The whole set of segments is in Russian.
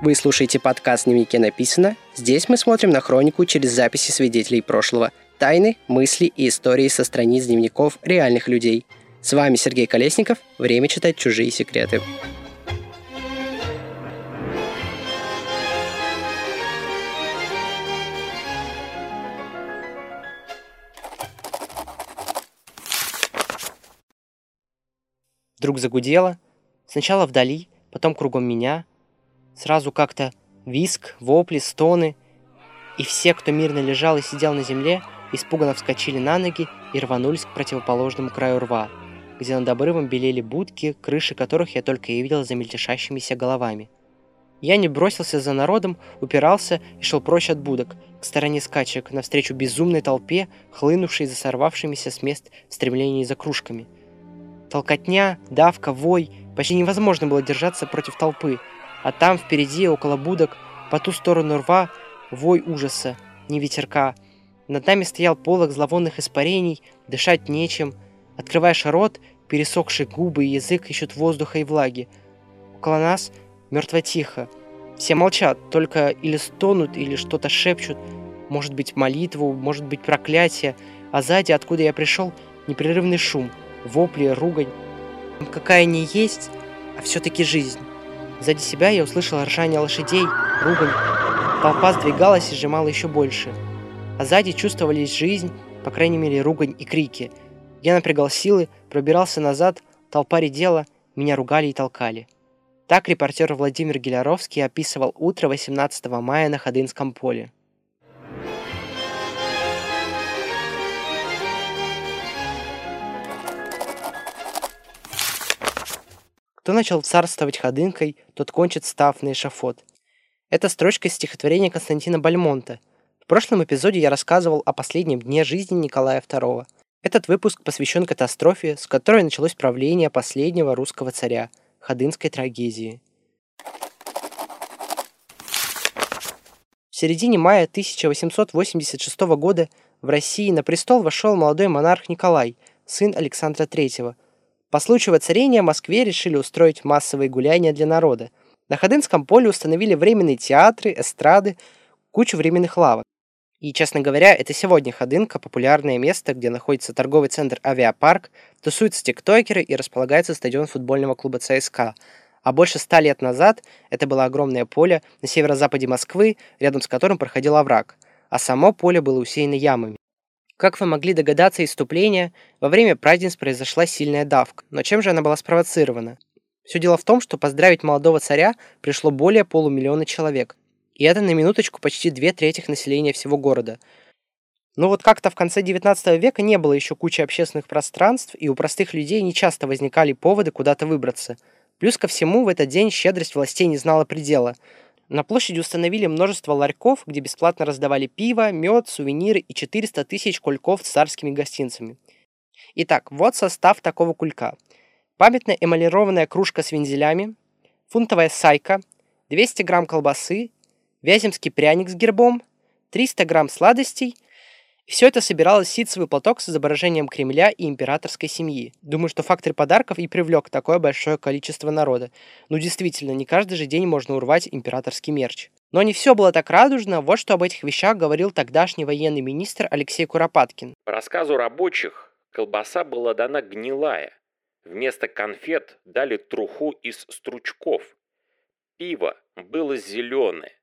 Вы слушаете подкаст «Дневнике написано». Здесь мы смотрим на хронику через записи свидетелей прошлого, тайны, мысли и истории со страниц дневников реальных людей. С вами Сергей Колесников. Время читать чужие секреты. Вдруг загудело. Сначала вдали, потом кругом меня. Сразу как-то виск, вопли, стоны. И все, кто мирно лежал и сидел на земле, испуганно вскочили на ноги и рванулись к противоположному краю рва, где над обрывом белели будки, крыши которых я только и видел за мельтешащимися головами. Я не бросился за народом, упирался и шел прочь от будок, к стороне скачек, навстречу безумной толпе, хлынувшей за сорвавшимися с мест в стремлении за кружками – Толкотня, давка, вой. Почти невозможно было держаться против толпы. А там, впереди, около будок, по ту сторону рва, вой ужаса, не ветерка. Над нами стоял полог зловонных испарений, дышать нечем. Открываешь рот, пересохшие губы и язык ищут воздуха и влаги. Около нас мертво тихо. Все молчат, только или стонут, или что-то шепчут. Может быть молитву, может быть проклятие. А сзади, откуда я пришел, непрерывный шум – вопли, ругань. Какая не есть, а все-таки жизнь. Сзади себя я услышал ржание лошадей, ругань. Толпа сдвигалась и сжимала еще больше. А сзади чувствовались жизнь, по крайней мере, ругань и крики. Я напрягал силы, пробирался назад, толпа редела, меня ругали и толкали. Так репортер Владимир Геляровский описывал утро 18 мая на Ходынском поле. Кто начал царствовать ходынкой, тот кончит став на эшафот. Это строчка из стихотворения Константина Бальмонта. В прошлом эпизоде я рассказывал о последнем дне жизни Николая II. Этот выпуск посвящен катастрофе, с которой началось правление последнего русского царя – Ходынской трагедии. В середине мая 1886 года в России на престол вошел молодой монарх Николай, сын Александра III – по случаю воцарения в Москве решили устроить массовые гуляния для народа. На Ходынском поле установили временные театры, эстрады, кучу временных лавок. И, честно говоря, это сегодня Ходынка – популярное место, где находится торговый центр «Авиапарк», тусуются тиктокеры и располагается стадион футбольного клуба ЦСКА. А больше ста лет назад это было огромное поле на северо-западе Москвы, рядом с которым проходил овраг, а само поле было усеяно ямами. Как вы могли догадаться из вступления, во время празднеств произошла сильная давка. Но чем же она была спровоцирована? Все дело в том, что поздравить молодого царя пришло более полумиллиона человек. И это на минуточку почти две трети населения всего города. Но вот как-то в конце 19 века не было еще кучи общественных пространств, и у простых людей не часто возникали поводы куда-то выбраться. Плюс ко всему, в этот день щедрость властей не знала предела – на площади установили множество ларьков, где бесплатно раздавали пиво, мед, сувениры и 400 тысяч кульков с царскими гостинцами. Итак, вот состав такого кулька. Памятная эмалированная кружка с вензелями, фунтовая сайка, 200 грамм колбасы, вяземский пряник с гербом, 300 грамм сладостей – все это собиралось в ситцевый платок с изображением Кремля и императорской семьи. Думаю, что фактор подарков и привлек такое большое количество народа. Ну действительно, не каждый же день можно урвать императорский мерч. Но не все было так радужно, вот что об этих вещах говорил тогдашний военный министр Алексей Куропаткин. По рассказу рабочих, колбаса была дана гнилая. Вместо конфет дали труху из стручков. Пиво было зеленое.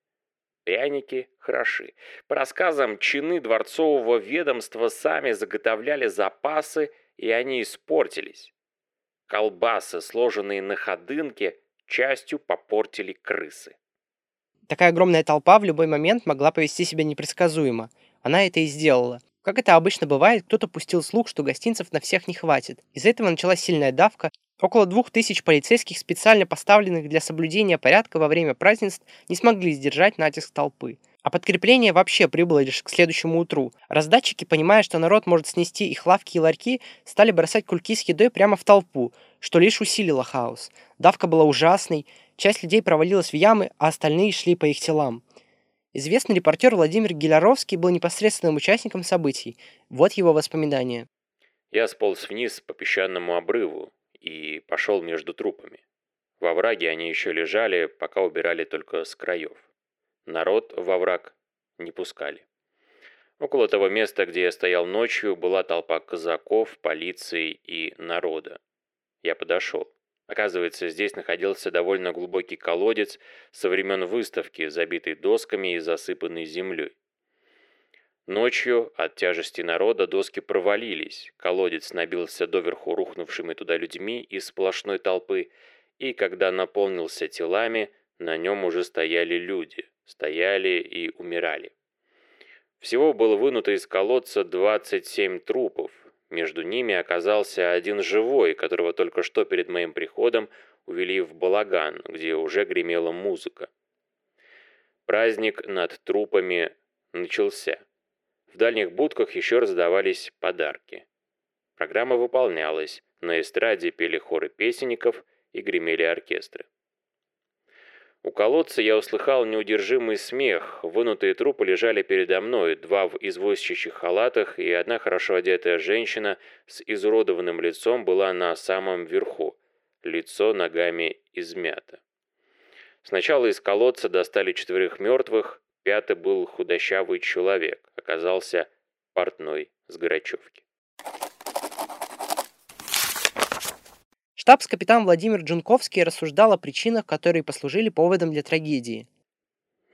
Пряники хороши. По рассказам, чины дворцового ведомства сами заготовляли запасы, и они испортились. Колбасы, сложенные на ходынке, частью попортили крысы. Такая огромная толпа в любой момент могла повести себя непредсказуемо. Она это и сделала. Как это обычно бывает, кто-то пустил слух, что гостинцев на всех не хватит. Из-за этого началась сильная давка, Около двух тысяч полицейских, специально поставленных для соблюдения порядка во время празднеств, не смогли сдержать натиск толпы. А подкрепление вообще прибыло лишь к следующему утру. Раздатчики, понимая, что народ может снести их лавки и ларьки, стали бросать кульки с едой прямо в толпу, что лишь усилило хаос. Давка была ужасной, часть людей провалилась в ямы, а остальные шли по их телам. Известный репортер Владимир Геляровский был непосредственным участником событий. Вот его воспоминания. Я сполз вниз по песчаному обрыву, и пошел между трупами. Во враге они еще лежали, пока убирали только с краев. Народ во враг не пускали. Около того места, где я стоял ночью, была толпа казаков, полиции и народа. Я подошел. Оказывается, здесь находился довольно глубокий колодец со времен выставки, забитый досками и засыпанный землей. Ночью от тяжести народа доски провалились, колодец набился доверху рухнувшими туда людьми из сплошной толпы, и когда наполнился телами, на нем уже стояли люди, стояли и умирали. Всего было вынуто из колодца 27 трупов. Между ними оказался один живой, которого только что перед моим приходом увели в балаган, где уже гремела музыка. Праздник над трупами начался. В дальних будках еще раздавались подарки. Программа выполнялась, на эстраде пели хоры песенников и гремели оркестры. У колодца я услыхал неудержимый смех. Вынутые трупы лежали передо мной, два в извозчичьих халатах, и одна хорошо одетая женщина с изуродованным лицом была на самом верху. Лицо ногами измято. Сначала из колодца достали четверых мертвых, пятый был худощавый человек, оказался портной с Горачевки. Штабс-капитан Владимир Джунковский рассуждал о причинах, которые послужили поводом для трагедии.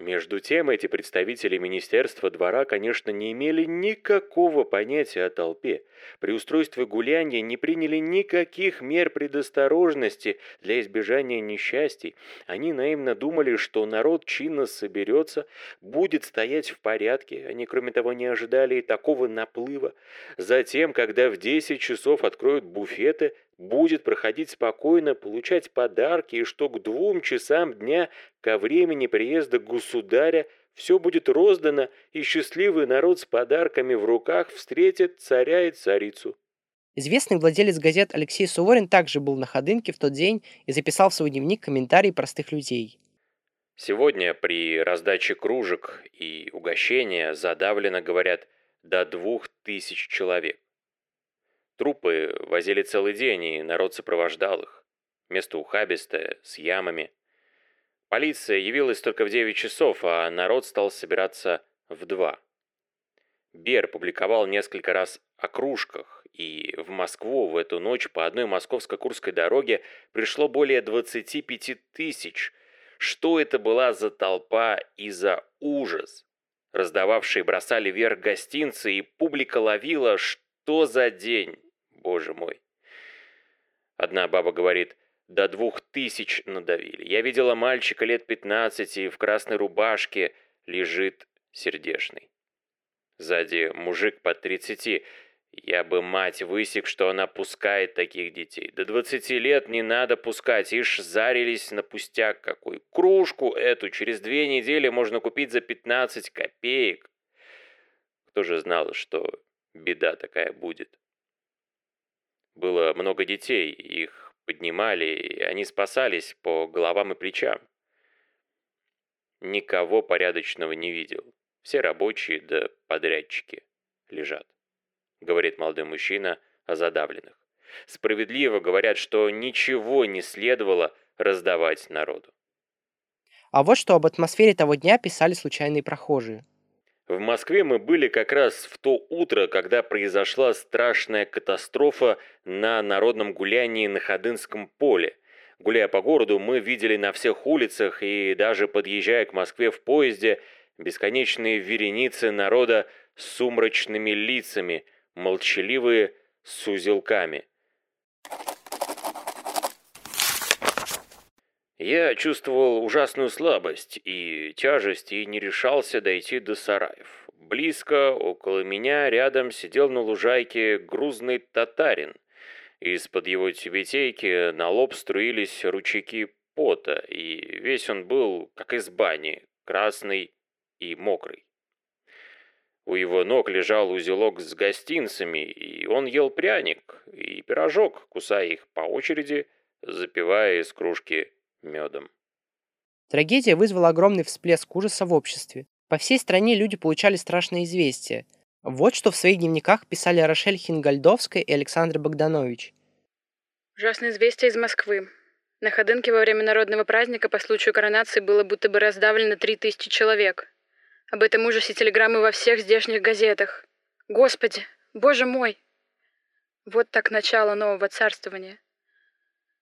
Между тем, эти представители Министерства двора, конечно, не имели никакого понятия о толпе. При устройстве гуляния не приняли никаких мер предосторожности для избежания несчастий. Они наивно думали, что народ чинно соберется, будет стоять в порядке. Они, кроме того, не ожидали и такого наплыва. Затем, когда в 10 часов откроют буфеты, будет проходить спокойно, получать подарки, и что к двум часам дня ко времени приезда государя все будет роздано, и счастливый народ с подарками в руках встретит царя и царицу. Известный владелец газет Алексей Суворин также был на Ходынке в тот день и записал в свой дневник комментарии простых людей. Сегодня при раздаче кружек и угощения задавлено, говорят, до двух тысяч человек. Трупы возили целый день, и народ сопровождал их. Место ухабистое, с ямами. Полиция явилась только в 9 часов, а народ стал собираться в 2. Бер публиковал несколько раз о кружках, и в Москву в эту ночь по одной московско-курской дороге пришло более 25 тысяч. Что это была за толпа и за ужас? Раздававшие бросали вверх гостинцы, и публика ловила, что за день боже мой. Одна баба говорит, до двух тысяч надавили. Я видела мальчика лет пятнадцати в красной рубашке, лежит сердешный. Сзади мужик под тридцати. Я бы, мать, высек, что она пускает таких детей. До двадцати лет не надо пускать, ишь зарились на пустяк какой. Кружку эту через две недели можно купить за пятнадцать копеек. Кто же знал, что беда такая будет? Было много детей, их поднимали, и они спасались по головам и плечам. Никого порядочного не видел. Все рабочие да подрядчики лежат, говорит молодой мужчина о задавленных. Справедливо говорят, что ничего не следовало раздавать народу. А вот что об атмосфере того дня писали случайные прохожие. В Москве мы были как раз в то утро, когда произошла страшная катастрофа на народном гулянии на Ходынском поле. Гуляя по городу, мы видели на всех улицах и даже подъезжая к Москве в поезде бесконечные вереницы народа с сумрачными лицами, молчаливые с узелками. Я чувствовал ужасную слабость и тяжесть и не решался дойти до сараев. Близко, около меня, рядом сидел на лужайке грузный татарин. Из-под его тюбетейки на лоб струились ручейки пота, и весь он был, как из бани, красный и мокрый. У его ног лежал узелок с гостинцами, и он ел пряник и пирожок, кусая их по очереди, запивая из кружки медом. Трагедия вызвала огромный всплеск ужаса в обществе. По всей стране люди получали страшные известия. Вот что в своих дневниках писали Рошель Хингальдовская и Александр Богданович. Ужасное известие из Москвы. На Ходынке во время народного праздника по случаю коронации было будто бы раздавлено три тысячи человек. Об этом ужасе телеграммы во всех здешних газетах. Господи, боже мой! Вот так начало нового царствования.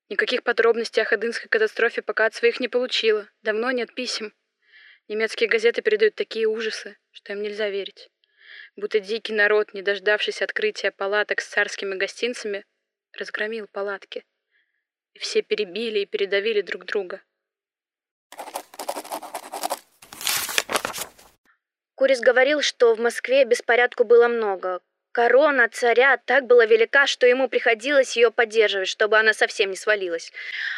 Никаких подробностей о Ходынской катастрофе пока от своих не получила. Давно нет писем. Немецкие газеты передают такие ужасы, что им нельзя верить. Будто дикий народ, не дождавшись открытия палаток с царскими гостинцами, разгромил палатки и все перебили и передавили друг друга. Курис говорил, что в Москве беспорядку было много. Корона царя так была велика, что ему приходилось ее поддерживать, чтобы она совсем не свалилась.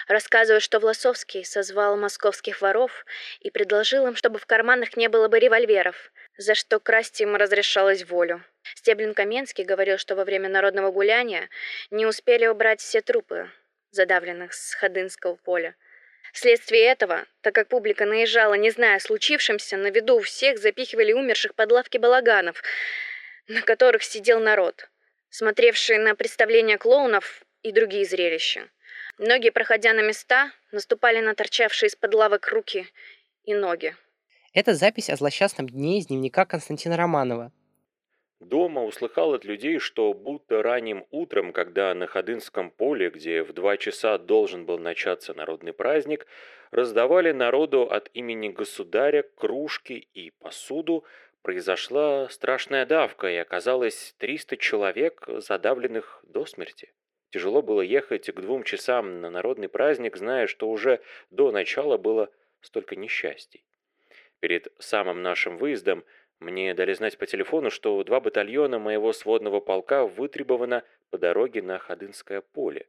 Рассказывая, что Власовский созвал московских воров и предложил им, чтобы в карманах не было бы револьверов, за что красть им разрешалось волю. Стеблин Каменский говорил, что во время народного гуляния не успели убрать все трупы, задавленных с Ходынского поля. Вследствие этого, так как публика наезжала, не зная о случившемся, на виду у всех запихивали умерших под лавки балаганов, на которых сидел народ, смотревший на представления клоунов и другие зрелища. Многие, проходя на места, наступали на торчавшие из-под лавок руки и ноги. Это запись о злосчастном дне из дневника Константина Романова, Дома услыхал от людей, что будто ранним утром, когда на Ходынском поле, где в два часа должен был начаться народный праздник, раздавали народу от имени государя кружки и посуду, произошла страшная давка, и оказалось 300 человек, задавленных до смерти. Тяжело было ехать к двум часам на народный праздник, зная, что уже до начала было столько несчастий. Перед самым нашим выездом – мне дали знать по телефону, что два батальона моего сводного полка вытребовано по дороге на Ходынское поле.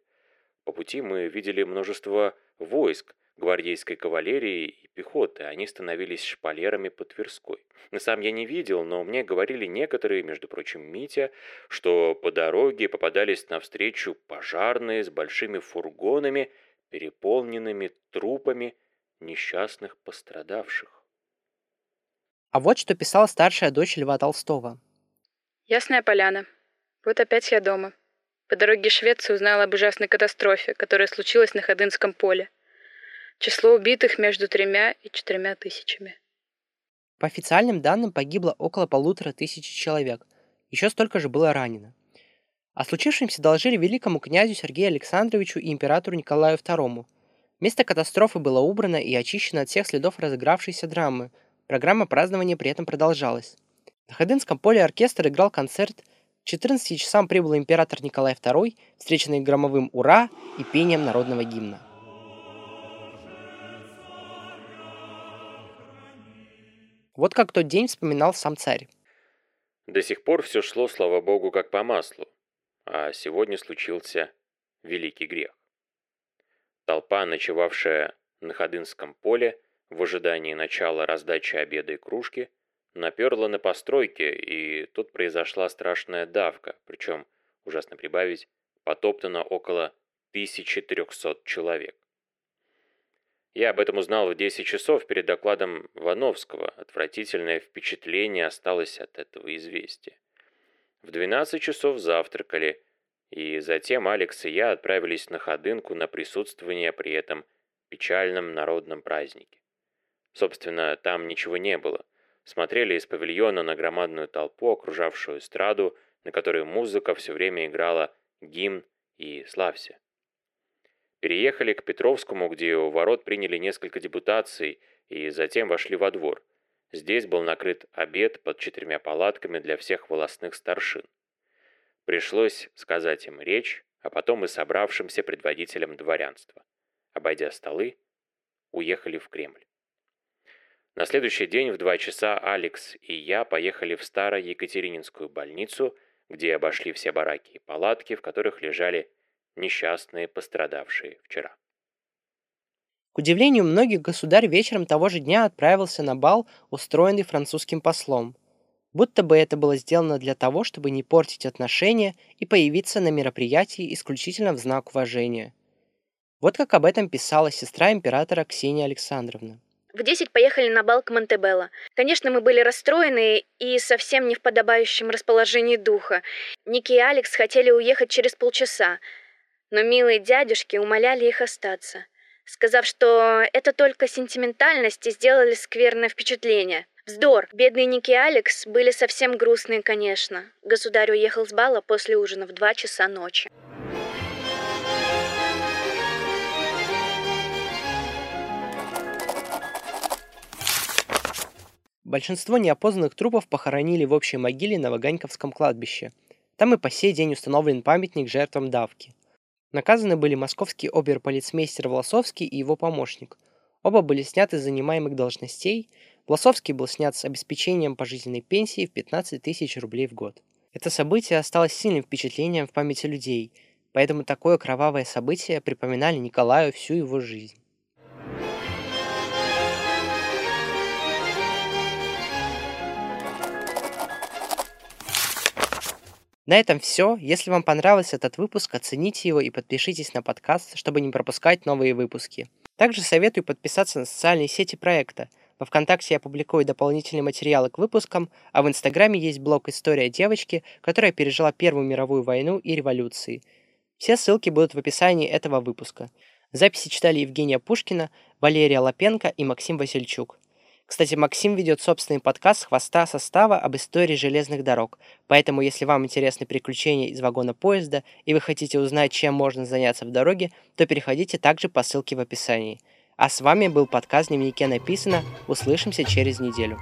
По пути мы видели множество войск, гвардейской кавалерии и пехоты. Они становились шпалерами по Тверской. Сам я не видел, но мне говорили некоторые, между прочим, Митя, что по дороге попадались навстречу пожарные с большими фургонами, переполненными трупами несчастных пострадавших. А вот что писала старшая дочь Льва Толстого. Ясная поляна. Вот опять я дома. По дороге в Швецию узнала об ужасной катастрофе, которая случилась на Ходынском поле. Число убитых между тремя и четырьмя тысячами. По официальным данным погибло около полутора тысяч человек. Еще столько же было ранено. О случившемся доложили великому князю Сергею Александровичу и императору Николаю II. Место катастрофы было убрано и очищено от всех следов разыгравшейся драмы – Программа празднования при этом продолжалась. На Ходынском поле оркестр играл концерт. К 14 часам прибыл император Николай II, встреченный громовым «Ура» и пением народного гимна. Вот как тот день вспоминал сам царь. До сих пор все шло, слава богу, как по маслу. А сегодня случился великий грех. Толпа, ночевавшая на Ходынском поле, в ожидании начала раздачи обеда и кружки, наперла на постройке, и тут произошла страшная давка, причем, ужасно прибавить, потоптано около 1300 человек. Я об этом узнал в 10 часов перед докладом Вановского. Отвратительное впечатление осталось от этого известия. В 12 часов завтракали, и затем Алекс и я отправились на Ходынку на присутствование при этом печальном народном празднике. Собственно, там ничего не было. Смотрели из павильона на громадную толпу, окружавшую эстраду, на которой музыка все время играла гимн и «Славься». Переехали к Петровскому, где у ворот приняли несколько депутаций и затем вошли во двор. Здесь был накрыт обед под четырьмя палатками для всех волостных старшин. Пришлось сказать им речь, а потом и собравшимся предводителям дворянства. Обойдя столы, уехали в Кремль. На следующий день в два часа Алекс и я поехали в старую Екатерининскую больницу, где обошли все бараки и палатки, в которых лежали несчастные, пострадавшие вчера. К удивлению многих, государь вечером того же дня отправился на бал, устроенный французским послом. Будто бы это было сделано для того, чтобы не портить отношения и появиться на мероприятии исключительно в знак уважения. Вот как об этом писала сестра императора Ксения Александровна. В десять поехали на бал к Монтебелло. Конечно, мы были расстроены и совсем не в подобающем расположении духа. Ники и Алекс хотели уехать через полчаса, но милые дядюшки умоляли их остаться. сказав, что это только сентиментальность и сделали скверное впечатление. Вздор. Бедные Ники и Алекс были совсем грустные, конечно. Государь уехал с бала после ужина в два часа ночи. Большинство неопознанных трупов похоронили в общей могиле на Ваганьковском кладбище. Там и по сей день установлен памятник жертвам давки. Наказаны были московский оберполицмейстер Власовский и его помощник. Оба были сняты с занимаемых должностей. Власовский был снят с обеспечением пожизненной пенсии в 15 тысяч рублей в год. Это событие осталось сильным впечатлением в памяти людей, поэтому такое кровавое событие припоминали Николаю всю его жизнь. На этом все. Если вам понравился этот выпуск, оцените его и подпишитесь на подкаст, чтобы не пропускать новые выпуски. Также советую подписаться на социальные сети проекта. Во ВКонтакте я публикую дополнительные материалы к выпускам, а в Инстаграме есть блог «История девочки», которая пережила Первую мировую войну и революции. Все ссылки будут в описании этого выпуска. Записи читали Евгения Пушкина, Валерия Лапенко и Максим Васильчук. Кстати, Максим ведет собственный подкаст «Хвоста состава» об истории железных дорог, поэтому если вам интересны приключения из вагона поезда и вы хотите узнать, чем можно заняться в дороге, то переходите также по ссылке в описании. А с вами был подкаст «Дневнике написано». Услышимся через неделю.